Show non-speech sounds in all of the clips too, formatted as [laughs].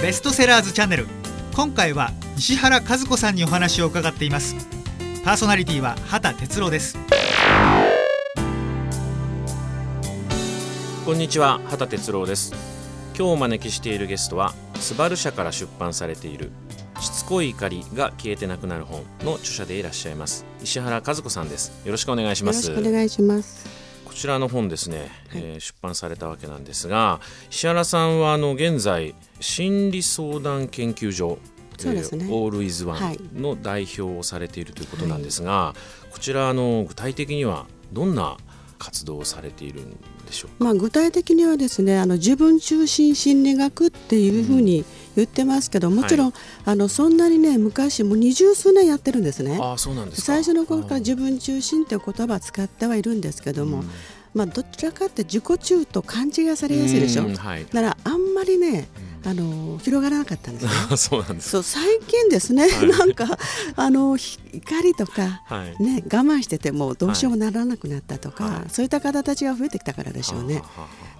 ベストセラーズチャンネル。今回は石原和子さんにお話を伺っています。パーソナリティは畑哲郎です。こんにちは畑哲郎です。今日お招きしているゲストはスバル社から出版されているしつこい怒りが消えてなくなる本の著者でいらっしゃいます石原和子さんです。よろしくお願いします。よろしくお願いします。こちらの本ですね、はい、えー、出版されたわけなんですが石原さんはあの現在心理相談研究所そうですね、オールイズワンの代表をされているということなんですが、はい、こちらの具体的にはどんな活動をされているんでしょうまあ、具体的にはですねあの自分中心心理学っていうふうに言ってますけど、もちろん、はい、あのそんなにね昔も二十数年やってるんですね。あそうなんです最初の頃から自分中心っていう言葉を使ってはいるんですけども、うん。まあ、どちらかって自己中と勘違いされやすいでしょ、はい、だからあんまりね、あの広がらなかったんですね。[laughs] そうなんです。そう最近ですね、はい、[laughs] なんかあの怒りとか、はい、ね我慢しててもどうしようもならなくなったとか、はい、そういった方たちが増えてきたからでしょうね。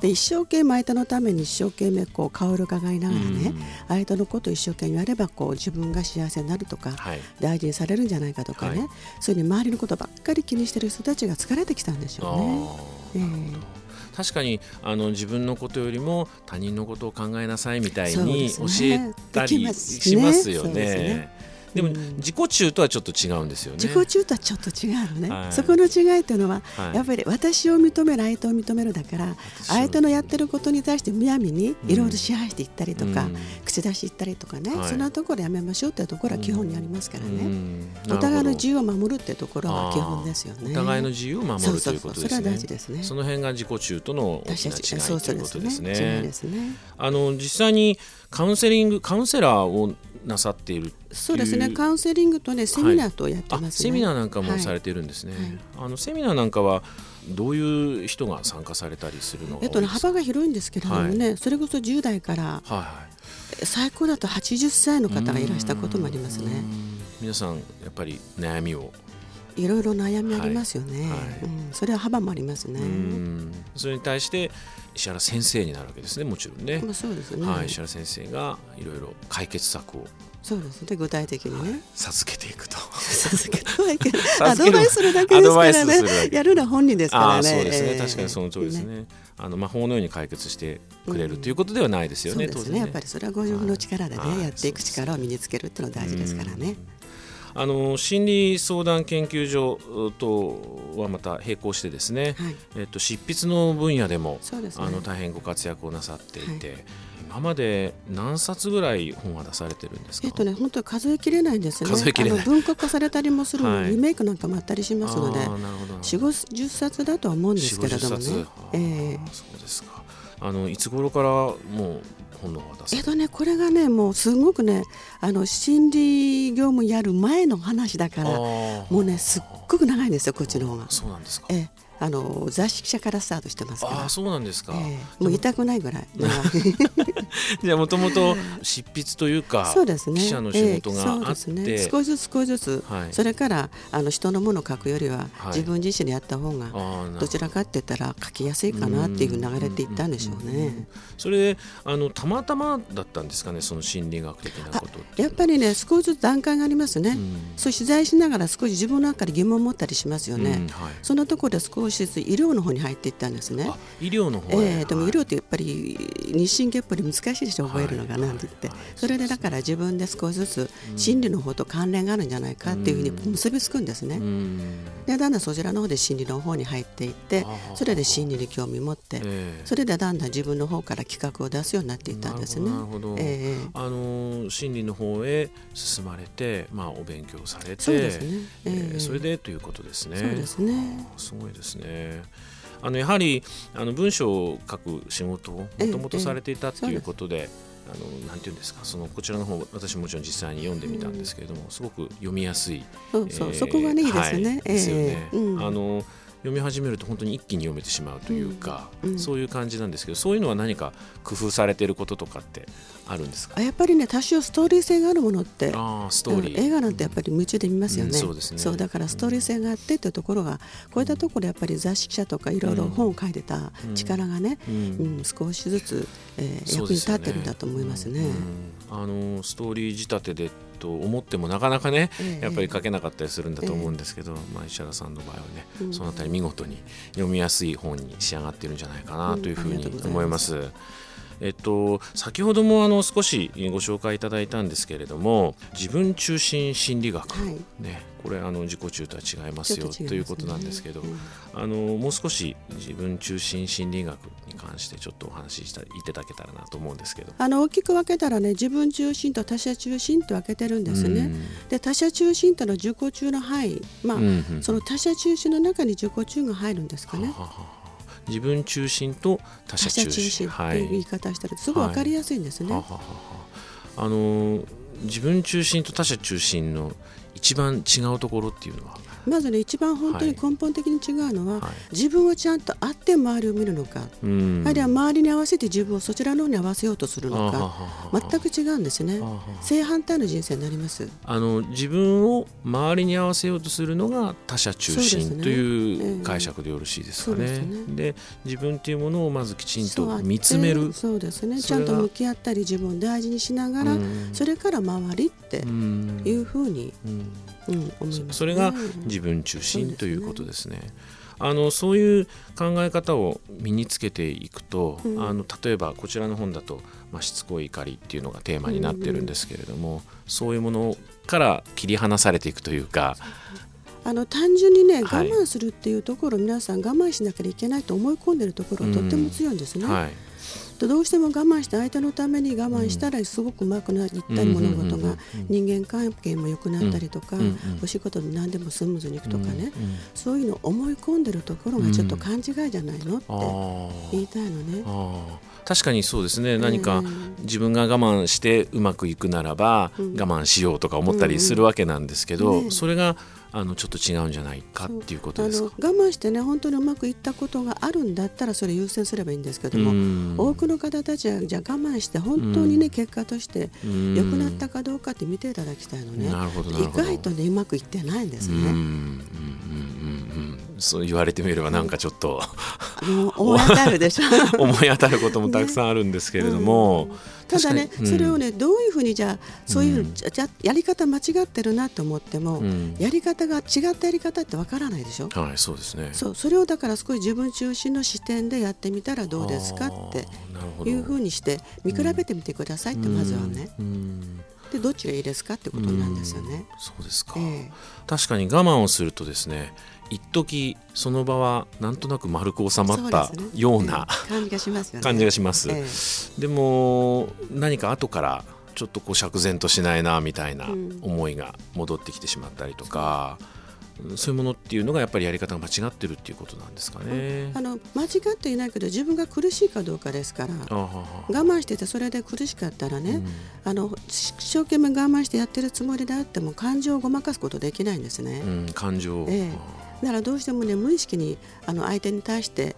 で一生懸命相手のために一生懸命こう顔を伺いながらね、相手のことを一生懸命やればこう自分が幸せになるとか、大事にされるんじゃないかとかね、そういうふうに周りのことばっかり気にしてる人たちが疲れてきたんでしょうね。えー、確かにあの自分のことよりも他人のことを考えなさいみたいに教えたりしますよね。でも自己中とはちょっと違うんですよね。自己中とはちょっと違うのね。はい、そこの違いというのは、はい、やっぱり私を認める相手を認めるだから相手のやってることに対してむやみにいろいろ支配していったりとか、うん、口出しいったりとかね、はい、そんなところやめましょうというところは基本にありますからね。うん、お互いの自由を守るっていうところは基本ですよね。お互いの自由を守るということですね。それは大事ですね。その辺が自己中との大きな違いということですね。ですね。あの実際にカウンセリングカウンセラーをなさっているそうですね。カウンセリングとねセミナーとやってます、ね。はい、セミナーなんかもされてるんですね、はい、あのセミナーなんかはどういう人が参加されたりするのえっとね、幅が広いんですけれどもね、はい、それこそ10代から、はいはい、最高だと80歳の方がいらしたこともありますね。皆さんやっぱり悩みをいろいろ悩みありますよね、はい。はい、うん、それは幅もありますね。それに対して石原先生になるわけですね。もちろんね、まあ、そうですね、はい、石原先生がいろいろ解決策をそうですね。具体的にね、はい、授けていくと。授けてはいけない。[laughs] アドバイスするだけですからね。やるのは本人ですからね。そうですね、えー、確かにその通りですね、ね、あの魔法のように解決してくれる、ということではないですよね、そうですね、やっぱりそれはご自分の力でね、やっていく力を身につけるっていうのは大事ですからね、あの心理相談研究所とはまた並行してですね、はい、えっと、執筆の分野でも、ね、あの大変ご活躍をなさっていて、はい、今まで何冊ぐらい本は出されてるんですか、えっとね、本当に数えきれないんですね。数えきれない。文化化されたりもする、はい、リメイクなんかもあったりしますので4 5 0冊だとは思うんですけれどもね。えー、そうですか。あのいつ頃からもう本の方えっとねこれがねもうすごくねあの心理業務やる前の話だからもうねすっごく長いんですよこっちの方が。そうなんですか。えあの雑誌記者からスタートしてますから。あそうなんですか、えー、もう痛くないぐらい。[laughs] [laughs] じゃあもともと執筆というかそうです、ね、記者の仕事があって、えー、ね、少しずつ少しずつ、はい、それからあの人のものを書くよりは、はい、自分自身でやった方がど。ちらかって言ったら書きやすいかなっていうふうに流れていったんでしょうね。それであのたまたまだったんですかねその心理学的なことやっぱりね少しずつ段階がありますね、そう取材しながら少し自分の中で疑問を持ったりしますよね。はい、そのところで少しずつ医療の方に入っていったんですね。医療の方えー、でも医療ってやっぱり日進月歩で難しいでしょ覚えるのがなんて言って、それでだから自分で少しずつ心理の方と関連があるんじゃないかっていうふうに結びつくんですね。でだんだんそちらの方で心理の方に入っていってそれで心理に興味持って、それでだんだん自分の方から企画を出すようになっていったんですね。なるほど、えー、あの心理の方へ進まれて、まあ、お勉強されてそうですね、えー、それでということですね。そうですね。すごいですね。あのやはりあの文章を書く仕事をもともとされていたということで。あのなんていうんですかそのこちらの方私もちろん実際に読んでみたんですけれども、すごく読みやすい、そうそう、えー、そこがねいいですね、はい、ですよね、うん、あの読み始めると本当に一気に読めてしまうというか、うん、そういう感じなんですけどそういうのは何か工夫されていることとかってあるんですか？やっぱりね多少ストーリー性があるものってあストーリー。映画なんてやっぱり夢中で見ますよね、うん、そうですね。そうだからストーリー性があってというところがこういったところやっぱり雑誌記者とかいろいろ本を書いてた力がね、うん。少しずつ、えー、役に立ってるんだと思いますね。あのストーリー仕立てでと思ってもなかなかね、やっぱり書けなかったりするんだと思うんですけど、まあ、石原さんの場合はね、そのあたり見事に読みやすい本に仕上がっているんじゃないかなというふうに思います。えっと、先ほどもあの少しご紹介いただいたんですけれども自分中心心理学、はい、ね、これあの自己中とは違いますよ、ね、ということなんですけど、うん、あのもう少し自分中心心理学に関してちょっとお話ししたいただけたらなと思うんですけど。あの大きく分けたらね自分中心と他者中心と分けてるんですね。うん、で他者中心とのは自己中の範囲、まあ、うんうん、その他者中心の中に自己中が入るんですかね。ははは自分中心と他者中心。という言い方したらすごい分かりやすいんですね。はい、はははあの自分中心と他者中心の一番違うところっていうのは？まずね一番本当に根本的に違うのは、はい、自分をちゃんとあって周りを見るのか、あるいは周りに合わせて自分をそちらの方に合わせようとするのか全く違うんですね。正反対の人生になります。あの自分を周りに合わせようとするのが他者中心という解釈でよろしいですかね。で、自分というものをまずきちんと見つめる。そうですね。ちゃんと向き合ったり自分を大事にしながらそれから周りっていうふうに、うんうん、それが自分中心ということですね。あのそういう考え方を身につけていくと、うん、あの例えばこちらの本だと、まあ、しつこい怒りっていうのがテーマになってるんですけれども、うんうん、そういうものから切り離されていくというか。あの単純にね、我慢するっていうところ、皆さん我慢しなきゃいけないと思い込んでるところはとっても強いんですね。はいどうしても我慢して相手のために我慢したらすごくうまくなったり物事が人間関係も良くなったりとかお仕事で何でもスムーズにいくとかね。そういうの思い込んでるところがちょっと勘違いじゃないのって言いたいのね。確かにそうですね。何か自分が我慢してうまくいくならば我慢しようとか思ったりするわけなんですけどそれがあのちょっと違うんじゃないかっていうことですか？我慢してね本当にうまくいったことがあるんだったらそれ優先すればいいんですけども多くの方たちはじゃあ我慢して本当にね結果として良くなったかどうかって見ていただきたいのね。意外とねうまくいってないんですね。そう言われてみればなんかちょっと、思い当たるでしょ。[laughs] 思い当たることもたくさんあるんですけれども、ね。ただね、うん、それをねどういうふうにじゃあそういう、うん、じゃやり方間違ってるなと思っても、うん、やり方が違ったやり方ってわからないでしょ。はいそうですね。そうそれをだから少し自分中心の視点でやってみたらどうですかっていうふうにして見比べてみてくださいってまずはね。でどっちがいいですかってことなんですよね。そうですか、えー、確かに我慢をするとですね一時その場はなんとなく丸く収まったような、感じがします。感じがします。でも何か後からちょっとこう釈然としないなみたいな思いが戻ってきてしまったりとか。そういうものっていうのがやっぱりやり方が間違ってるっていうことなんですかね。あの間違っていないけど自分が苦しいかどうかですから我慢しててそれで苦しかったらね、うん、あの一生懸命我慢してやってるつもりであっても感情をごまかすことできないんですね。うん、感情、ええだからどうしてもね無意識にあの相手に対して、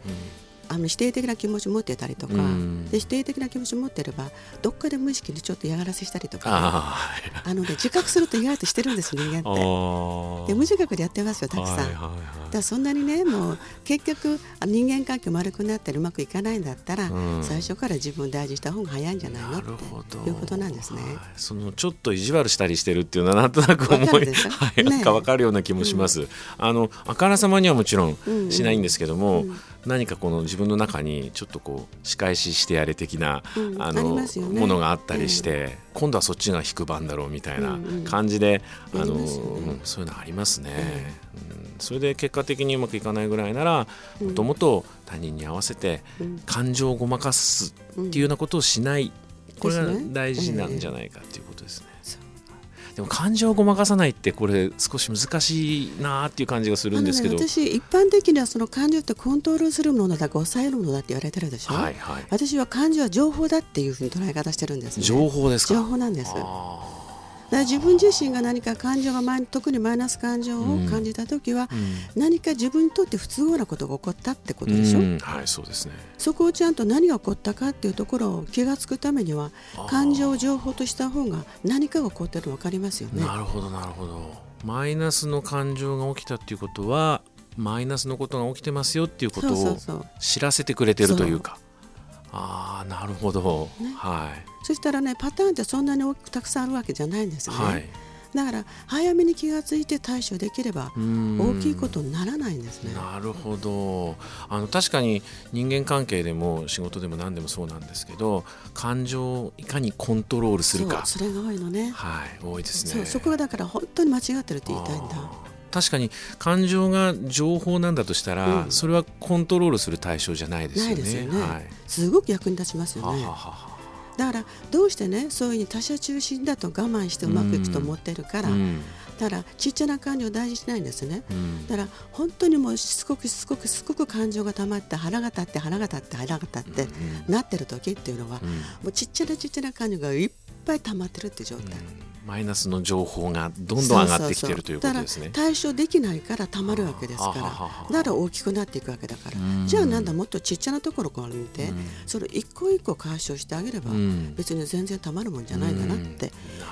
あの否定的な気持ちを持ってたりとか、うん、で否定的な気持ちを持ってればどっかで無意識にちょっと嫌がらせしたりとか、ね、ああのね自覚すると意外としてるんです人間って。[laughs] で無自覚でやってますよたくさん、はいはいはい、だからそんなにねもう結局人間関係丸くなったりうまくいかないんだったら、うん、最初から自分を大事した方が早いんじゃないのっていうことなんですね、はい、そのちょっと意地悪したりしてるっていうのはなんとなく思い、はい、ね、か分かるような気もします、うん、あのあからさまにはもちろんしないんですけども、うん。うん。何かこの自分の中にちょっとこう仕返ししてやれ的な、うん、あの、ね、ものがあったりして、今度はそっちが引く番だろうみたいな感じで、うんうん、あの、ね、そういうのありますね、うん。それで結果的にうまくいかないぐらいならもともと他人に合わせて感情をごまかすっていうようなことをしない。これが大事なんじゃないかっていうことですね。でも感情をごまかさないってこれ少し難しいなっていう感じがするんですけど、ね、私一般的にはその感情ってコントロールするものだか抑えるものだって言われてるでしょ、はいはい、私は感情は情報だっていうふうに捉え方してるんです、ね、情報ですか。情報なんです。から自分自身が何か感情が特にマイナス感情を感じた時は、何か自分にとって不都合なことが起こったってことでしょ、うはいそうですね、そこをちゃんと何が起こったかっていうところを気が付くためには感情を情報とした方が何かが起こってるの分かりますよね。なるほどなるほど。マイナスの感情が起きたっていうことはマイナスのことが起きてますよっていうことを知らせてくれてるというか。ああなるほど、ね、はい。そしたらねパターンってそんなにたくさんあるわけじゃないんですよね、はい、だから早めに気が付いて対処できれば大きいことにならないんですね。なるほど。あの確かに人間関係でも仕事でも何でもそうなんですけど感情をいかにコントロールするか。それが多いのね。はい多いですね。そうそこがだから本当に間違ってるって言いたいんだ確かに感情が情報なんだとしたら、うん、それはコントロールする対象じゃないですよね。よね。はい、すごく役に立ちますよね。はははだからどうしてねそういうふうに他者中心だと我慢してうまくいくと思ってるから、うん、だからちっちゃな感情を大事にしないんですね、うん、だから本当にもうしつこくしつこくしつこく感情が溜まって腹が立って腹が立って腹が立ってなってる時っていうのは、もうちっちゃなちっちゃな感情がいっぱい溜まってるって状態。マイナスの情報がどんどん上がってきてるということですね。対処できないからたまるわけですから、だから大きくなっていくわけだから、じゃあなんだもっとちっちゃなところから見て、それ一個一個解消してあげれば、別に全然たまるもんじゃないかなって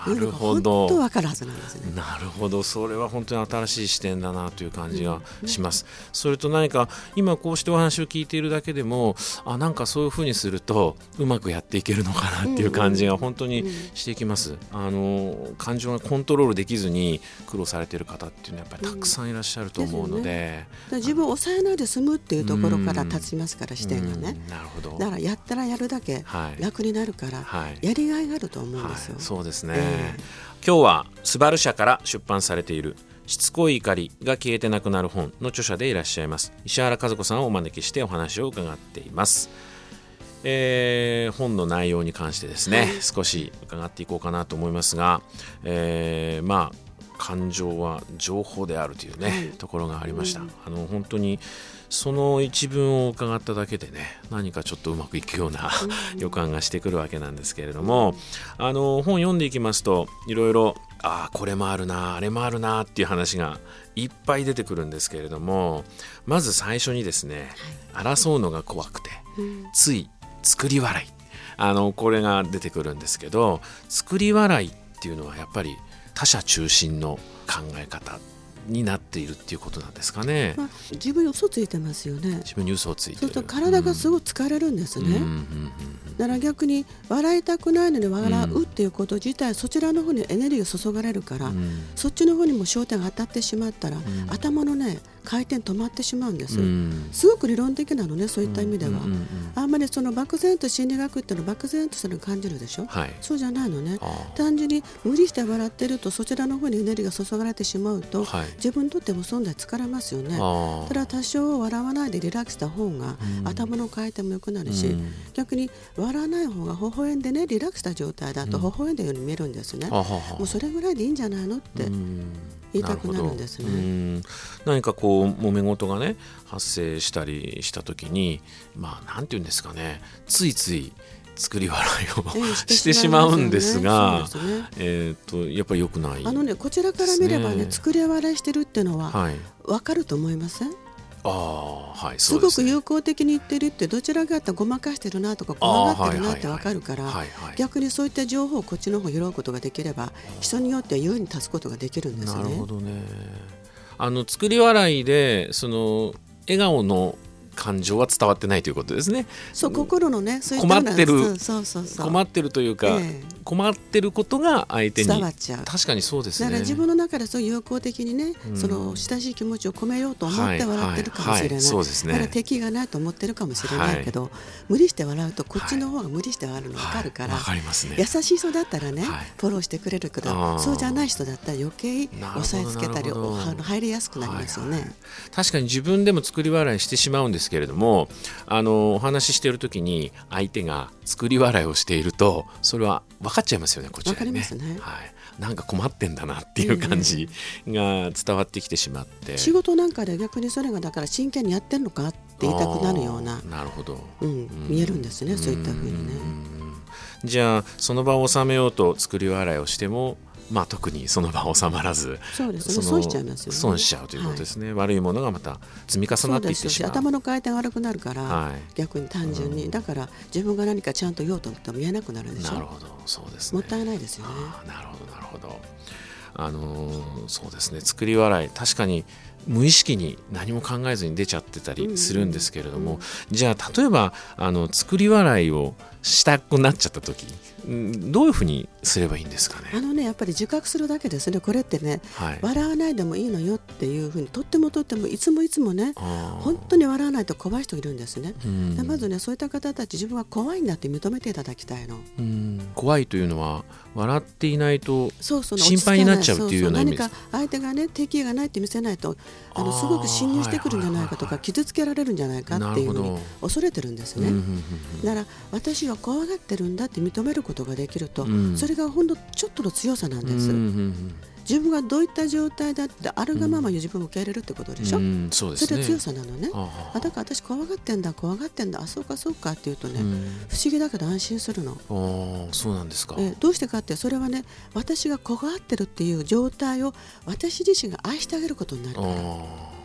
いうのが本当わかるはずなんですね。なるほど、それは本当に新しい視点だなという感じがします。それと何か今こうしてお話を聞いているだけでも、あなんかそういうふうにするとうまくやっていけるのかなっていう感じが本当にしてきます。あの感情がコントロールできずに苦労されている方っていうのはやっぱりたくさんいらっしゃると思うので。ね、自分を抑えないで済むっていうところから立ちますから視点がねなるほど。だからやったらやるだけ楽になるから、はい、やりがいがあると思うんですよ、はい、そうですね、えー、今日はスバル社から出版されているしつこい怒りが消えてなくなる本の著者でいらっしゃいます。石原和子さんをお招きしてお話を伺っていますえー、本の内容に関してですね、はい、少し伺っていこうかなと思いますが、えー、まあ感情は情報であるというね、はい、ところがありました、うん、あの本当にその一文を伺っただけでね何かちょっとうまくいくような予感がしてくるわけなんですけれどもあの本読んでいきますといろいろああこれもあるなあれもあるなっていう話がいっぱい出てくるんですけれどもまず最初にですね、争うのが怖くて、つい作り笑いあのこれが出てくるんですけど作り笑いっていうのはやっぱり他者中心の考え方になっているっていうことなんですかね。まあ、自分に嘘ついてますよね。自分に嘘をついてる。そう体がすごい疲れるんですね。だから逆に笑いたくないのに笑うっていうこと自体、そちらの方にエネルギーが注がれるから、そっちの方にも焦点が当たってしまったら、頭のね回転止まってしまうんです、すごく理論的なのねそういった意味では、あんまりその漠然と心理学っていうのは漠然としたの感じるでしょ、はい、そうじゃないのね。単純に無理して笑ってるとそちらの方にエネルギーが注がれてしまうと、はい、自分にとっても存在疲れますよね。ただ多少笑わないでリラックスした方が、頭の回転も良くなるし、逆に笑わない方が微笑んでねリラックスした状態だと微笑んだように見えるんですね、もうそれぐらいでいいんじゃないのって言いたくなるんですね。何かこう揉め事がね発生したりした時にまあなんて言うんですかね。ついつい作り笑いを、してしまうんですが、ね。えっ、とやっぱり良くない、あのねこちらから見ればね作り笑いしてるっていうのはわかると思いません、あはい、すごく有効的に言ってるってどちらかとごまかしてるなとか怖がってるなって分かるから逆にそういった情報をこっちの方拾うことができれば人によっては優位に立つことができるんですね。なるほどね。あの作り笑いでその笑顔の感情は伝わってないということですね。そう心のねそう困ってる困ってるというか、えー、困ってることが相手に伝わっちゃう。確かにそうですね。だから自分の中でそう友好的にね、うん、その親しい気持ちを込めようと思って笑ってるかもしれない、はいはい、そうですね。だから敵がないと思ってるかもしれないけど、はい、無理して笑うとこっちの方が無理して笑うの分かるから、ね、優しい人だったらね、フォローしてくれるけどそうじゃない人だったら余計押さえつけたり入りやすくなりますよね、確かに自分でも作り笑いしてしまうんですけれどもあのお話ししている時に相手が作り笑いをしているとそれは分かっちゃいますよねこちらにね、ね、はい、なんか困ってんだなっていう感じが伝わってきてしまって、仕事なんかで逆にそれがだから真剣にやってるのかって言いたくなるようななるほど、うん、見えるんですねそういったふうにね。じゃあその場を収めようと作り笑いをしてもまあ、特にその場収まらずそうですね。損しちゃいますよね。損しちゃうということですね、はい、悪いものがまた積み重なっていってしまう。頭の回転悪くなるから、はい、逆に単純に、うん、だから自分が何かちゃんと言おうと思っても見えなくなるでしょ。なるほど。そうです、ね、もったいないですよね。なるほどなるほど。あのー、そうですね。作り笑い。確かに無意識に何も考えずに出ちゃってたりするんですけれども、じゃあ例えばあの作り笑いをしたくなっちゃった時どういうふうにすればいいんですかね？あのねやっぱり自覚するだけですね。これってね、はい、笑わないでもいいのよっていうふうにとってもとってもいつもいつもね本当に笑わないと怖い人いるんですね、でまずねそういった方たち自分は怖いんだって認めていただきたいの。怖いというのは笑っていないと心配になっちゃうっていうような意味何か相手がね敵意がないって見せないとあのすごく侵入してくるんじゃないかとか傷つけられるんじゃないかっていうふうに恐れてるんですね。だから私は怖がってるんだって認めることができると、うん、それがほんのちょっとの強さなんです。自分がどういった状態だってあるがままに自分を受け入れるってことでしょ、うん、そうそれは強さなのね。あだから私怖がってんだ怖がってんだあそうかそうかっていうとね、うん、不思議だけど安心するの。あそうなんですか。えどうしてかってそれはね私が怖がってるっていう状態を私自身が愛してあげることになるから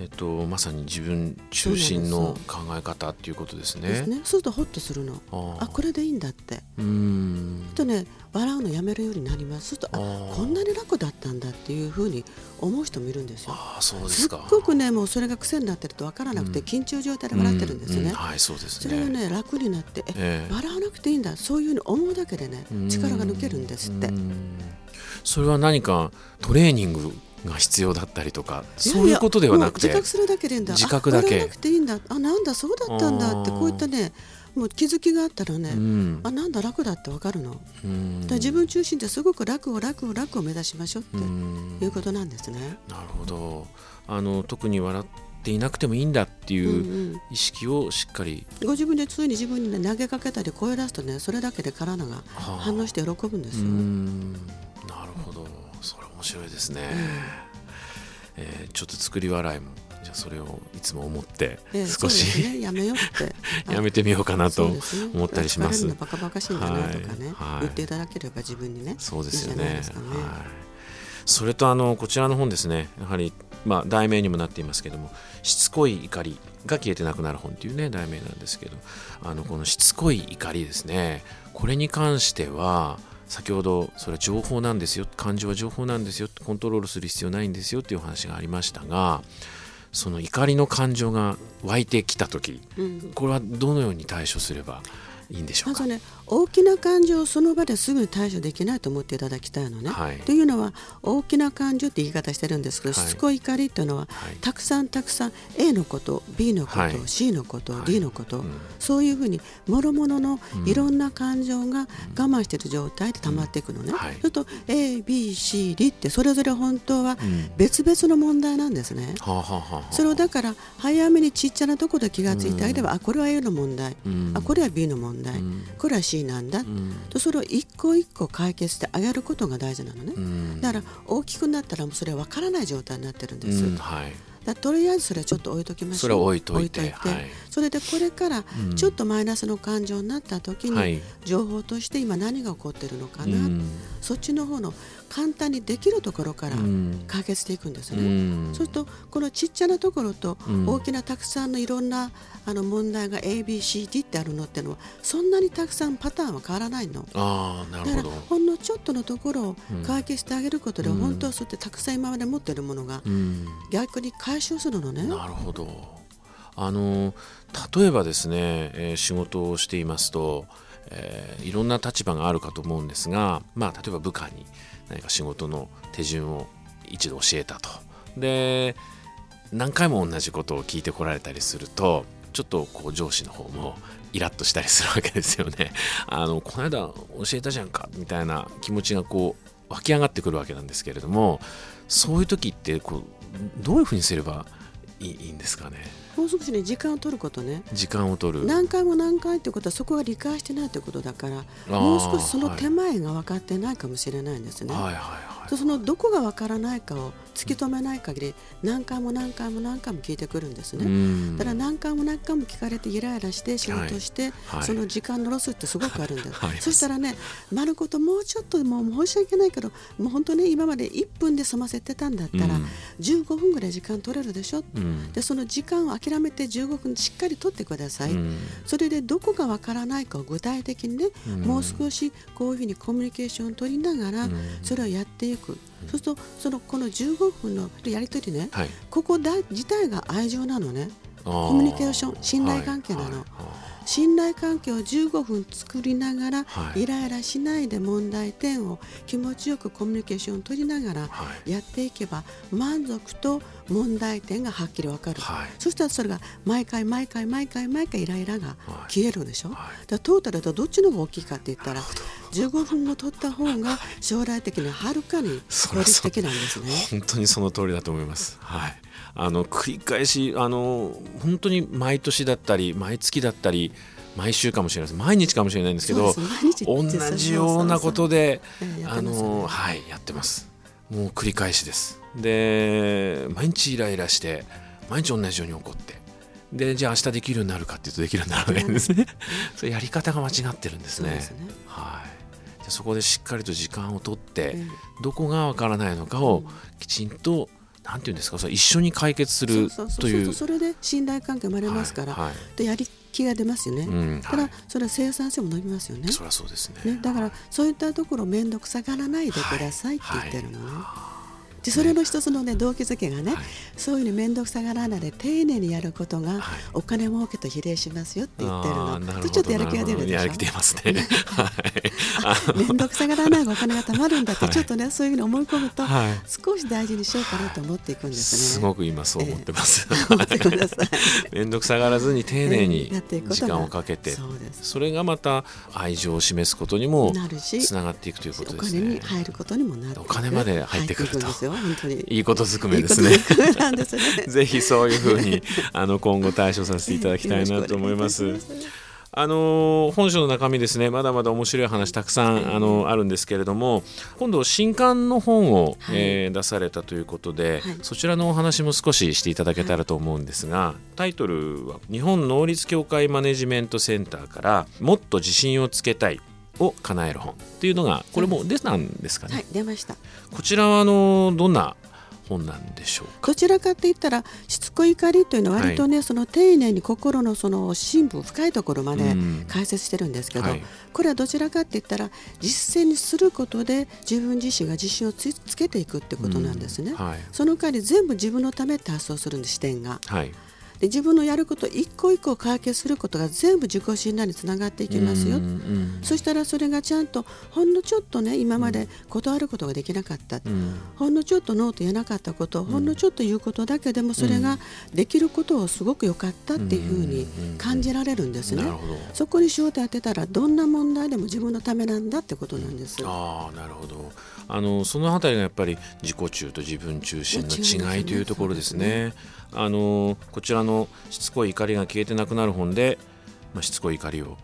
えっと、まさに自分中心の考え方っていうことですね。ですねそうするとほっとするの。あこれでいいんだって。うん。とね笑うのやめるようになります。そうするとあこんなに楽だったんだっていうふうに思う人もいるんですよ。あそうですか。すっごくねもうそれが癖になってると分からなくて、緊張状態で笑ってるんですね。うん。うん、はいそうです、ね、それがね楽になってえ、えー、笑わなくていいんだ。そういうふうに思うだけでね力が抜けるんですって。それは何かトレーニングが必要だったりとかそういうことではなくて自覚するだけでいいんだ。自覚だけ。なくていいんだ。あなんだそうだったんだってこういったねもう気づきがあったらね、うん、あなんだ楽だってわかるの、うん、だ自分中心ってすごく楽を楽を楽を目指しましょうっていうことなんですね。なるほど。あの特に笑っていなくてもいいんだっていう意識をしっかり、うんうん、ご自分でついに自分に、ね、投げかけたり声出すとねそれだけで体が反応して喜ぶんですよ。なるほど面白いですね、うん、えー、ちょっと作り笑いもじゃそれをいつも思って少し、えーね、やめようって。[laughs] やめてみようかなと思ったりします。ね、バカバカしいんじゃないとかね、はい、言っていただければ自分にねそうですよね。いいね。はい、それとあのこちらの本ですね。やはりまあ題名にもなっていますけどもしつこい怒りが消えてなくなる本というね題名なんですけどあのこのしつこい怒りですね。これに関しては先ほどそれは情報なんですよ感情は情報なんですよコントロールする必要ないんですよっていうお話がありましたがその怒りの感情が湧いてきた時、うん、これはどのように対処すればいいんでしょうか？ね、大きな感情をその場ですぐに対処できないと思っていただきたいのね。はい、というのは大きな感情って言い方してるんですけど、はい、しつこい怒りというのは、はい、たくさんたくさん A のこと B のこと、はい、C のこと、D のこと、うん、そういうふうにもろもろのいろんな感情が我慢している状態で溜まっていくのね。うん、それと A、B、C、D ってそれぞれ本当は別々の問題なんですね。うん、それをだから早めにちっちゃなところで気が付いてあげれば、あこれは A の問題、あこれは B の問題。これは C なんだ、とそれを一個一個解決してあげることが大事なのね、だから大きくなったらそれは分からない状態になってるんです、はい。だとりあえずそれはちょっと置いときましょう。それ置いといて、はい、それでこれからちょっとマイナスの感情になった時に、情報として今何が起こってるのかな、うん、そっちの方の簡単にできるところから解決していくんですね、うん、そうするとこのちっちゃなところと大きなたくさんのいろんなあの問題が ABCD ってあるのってのはそんなにたくさんパターンは変わらないの。あなるほど。ほんのちょっとのところを解決してあげることで、うん、本当はそうやってたくさん今まで持っているものが逆に解消するのね。なるほど。あの例えばですね、えー、仕事をしていますと、えー、いろんな立場があるかと思うんですが、まあ、例えば部下に何か仕事の手順を一度教えたと。で何回も同じことを聞いてこられたりするとちょっとこう上司の方もイラッとしたりするわけですよね。[laughs] あのこの間教えたじゃんかみたいな気持ちがこう湧き上がってくるわけなんですけれどもそういう時ってこうどういうふうにすればいいんですかね。もう少しね時間を取ることね時間を取る何回も何回ってことはそこは理解してないってことだからもう少しその手前が分かってないかもしれないんですね。はいはいはいい、そのどこがわからないかを突き止めない限り何回も何回も何回も聞いてくるんですね。だから何回も何回も聞かれてイライラして仕事して、はい、その時間のロスってすごくあるんです、[laughs] はい、そしたらね丸ごともうちょっともう申し訳ないけどもう本当に今まで1分で済ませてたんだったら15分ぐらい時間取れるでしょ、うん、でその時間を諦めて15分しっかり取ってください、うん、それでどこがわからないかを具体的にね、うん、もう少しこういうふうにコミュニケーションを取りながらそれをやっていく、そうするとそのこの15分のやり取りね、はい、ここだ自体が愛情なのね。コミュニケーション信頼関係なの。はいはい信頼関係を15分作りながら、はい、イライラしないで問題点を気持ちよくコミュニケーションを取りながらやっていけば、満足と問題点がはっきり分かる、はい、そしたらそれが毎回毎回毎回毎回イライラが消えるでしょ、はい、だトータルだとどっちの方が大きいかって言ったら15分を取った方が将来的にはるかに効率的なんですね。本当にその通りだと思います。はいあの繰り返しあの本当に毎年だったり毎月だったり毎週かもしれない毎日かもしれないんですけど同じようなことであのはいやってます。もう繰り返しです。で毎日イライラして毎日同じように怒って。でじゃあ明日できるようになるかっていうとできるようにならないんですね。[laughs] それやり方が間違ってるんですね、ね、はい。じゃそこでしっかりと時間をとって、どこがわからないのかをきちんとなんていうんですかそれ一緒に解決するという。それで信頼関係生まれますから、はいはい、でやり気が出ますよね、うん、ただそれは生産性も伸びますよね。そりゃそうですね、ね、だからそういったところ面倒くさがらないでくださいって言ってるのね、はいでそれの一つの、ね、動機づけがね、はい、そういうふうに面倒くさがらないで丁寧にやることが、お金儲けと比例しますよって言ってるの。とちょっとやる気が出るでしょ？やる気出ますね。[laughs] 面倒くさがらないがお金が貯まるんだって、ちょっとねそういうふうに思い込むと、少し大事にしようかなと思っていくんですね。すごく今そう思ってます、面倒くさがらずに丁寧に時間をかけて、それがまた愛情を示すことにもつながっていくということですね。お金に入ることにもなるお金まで入ってくると本当に。いいことずくめですね。ぜひそういうふうにあの今後対処させていただきたいなと思います。あの本書の中身ですね。まだまだ面白い話たくさんあのあるんですけれども今度新刊の本を、はい、えー、出されたということで、はい、そちらのお話も少ししていただけたらと思うんですが、タイトルは日本能率協会マネジメントセンターからもっと自信をつけたいを叶える本っていうのがこれも出たんですかね。はい、出ました。こちらはあのどんな本なんでしょうどちらかといったらしつこい怒りというのは割とね、はい、その丁寧に心のその深部深いところまで解説してるんですけど、はい、これはどちらかって言ったら実践にすることで自分自身が自信をつけていくってことなんですね、はい、その代わり全部自分のためって発想するんです視点が。で自分のやること一個一個解決することが全部自己信頼につながっていきますよ、そしたらそれがちゃんとほんのちょっとね今まで断ることができなかった、うん、ほんのちょっとノーと言えなかったこと、うん、ほんのちょっと言うことだけでもそれができることをすごく良かったっていうふうに感じられるんですね、そこに焦点当てたらどんな問題でも自分のためなんだってことなんです。あなるほど。あのそのあたりがやっぱり自己中と自分中心の違いというところですね。あのこちらのしつこい怒りが消えてなくなる本で、まあ、しつこい怒りを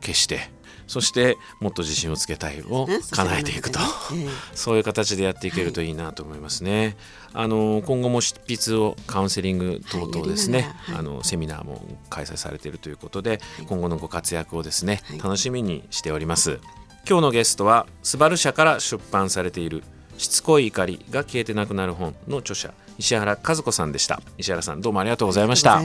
消してそしてもっと自信をつけたいを叶えていくと、[laughs] そういう形でやっていけるといいなと思いますね。あの今後も執筆をカウンセリング等々ですね、あのセミナーも開催されているということで、今後のご活躍をですね、楽しみにしております。今日のゲストはスバル社から出版されているしつこい怒りが消えてなくなる本の著者石原和子さんでした。石原さんどうもありがとうございました。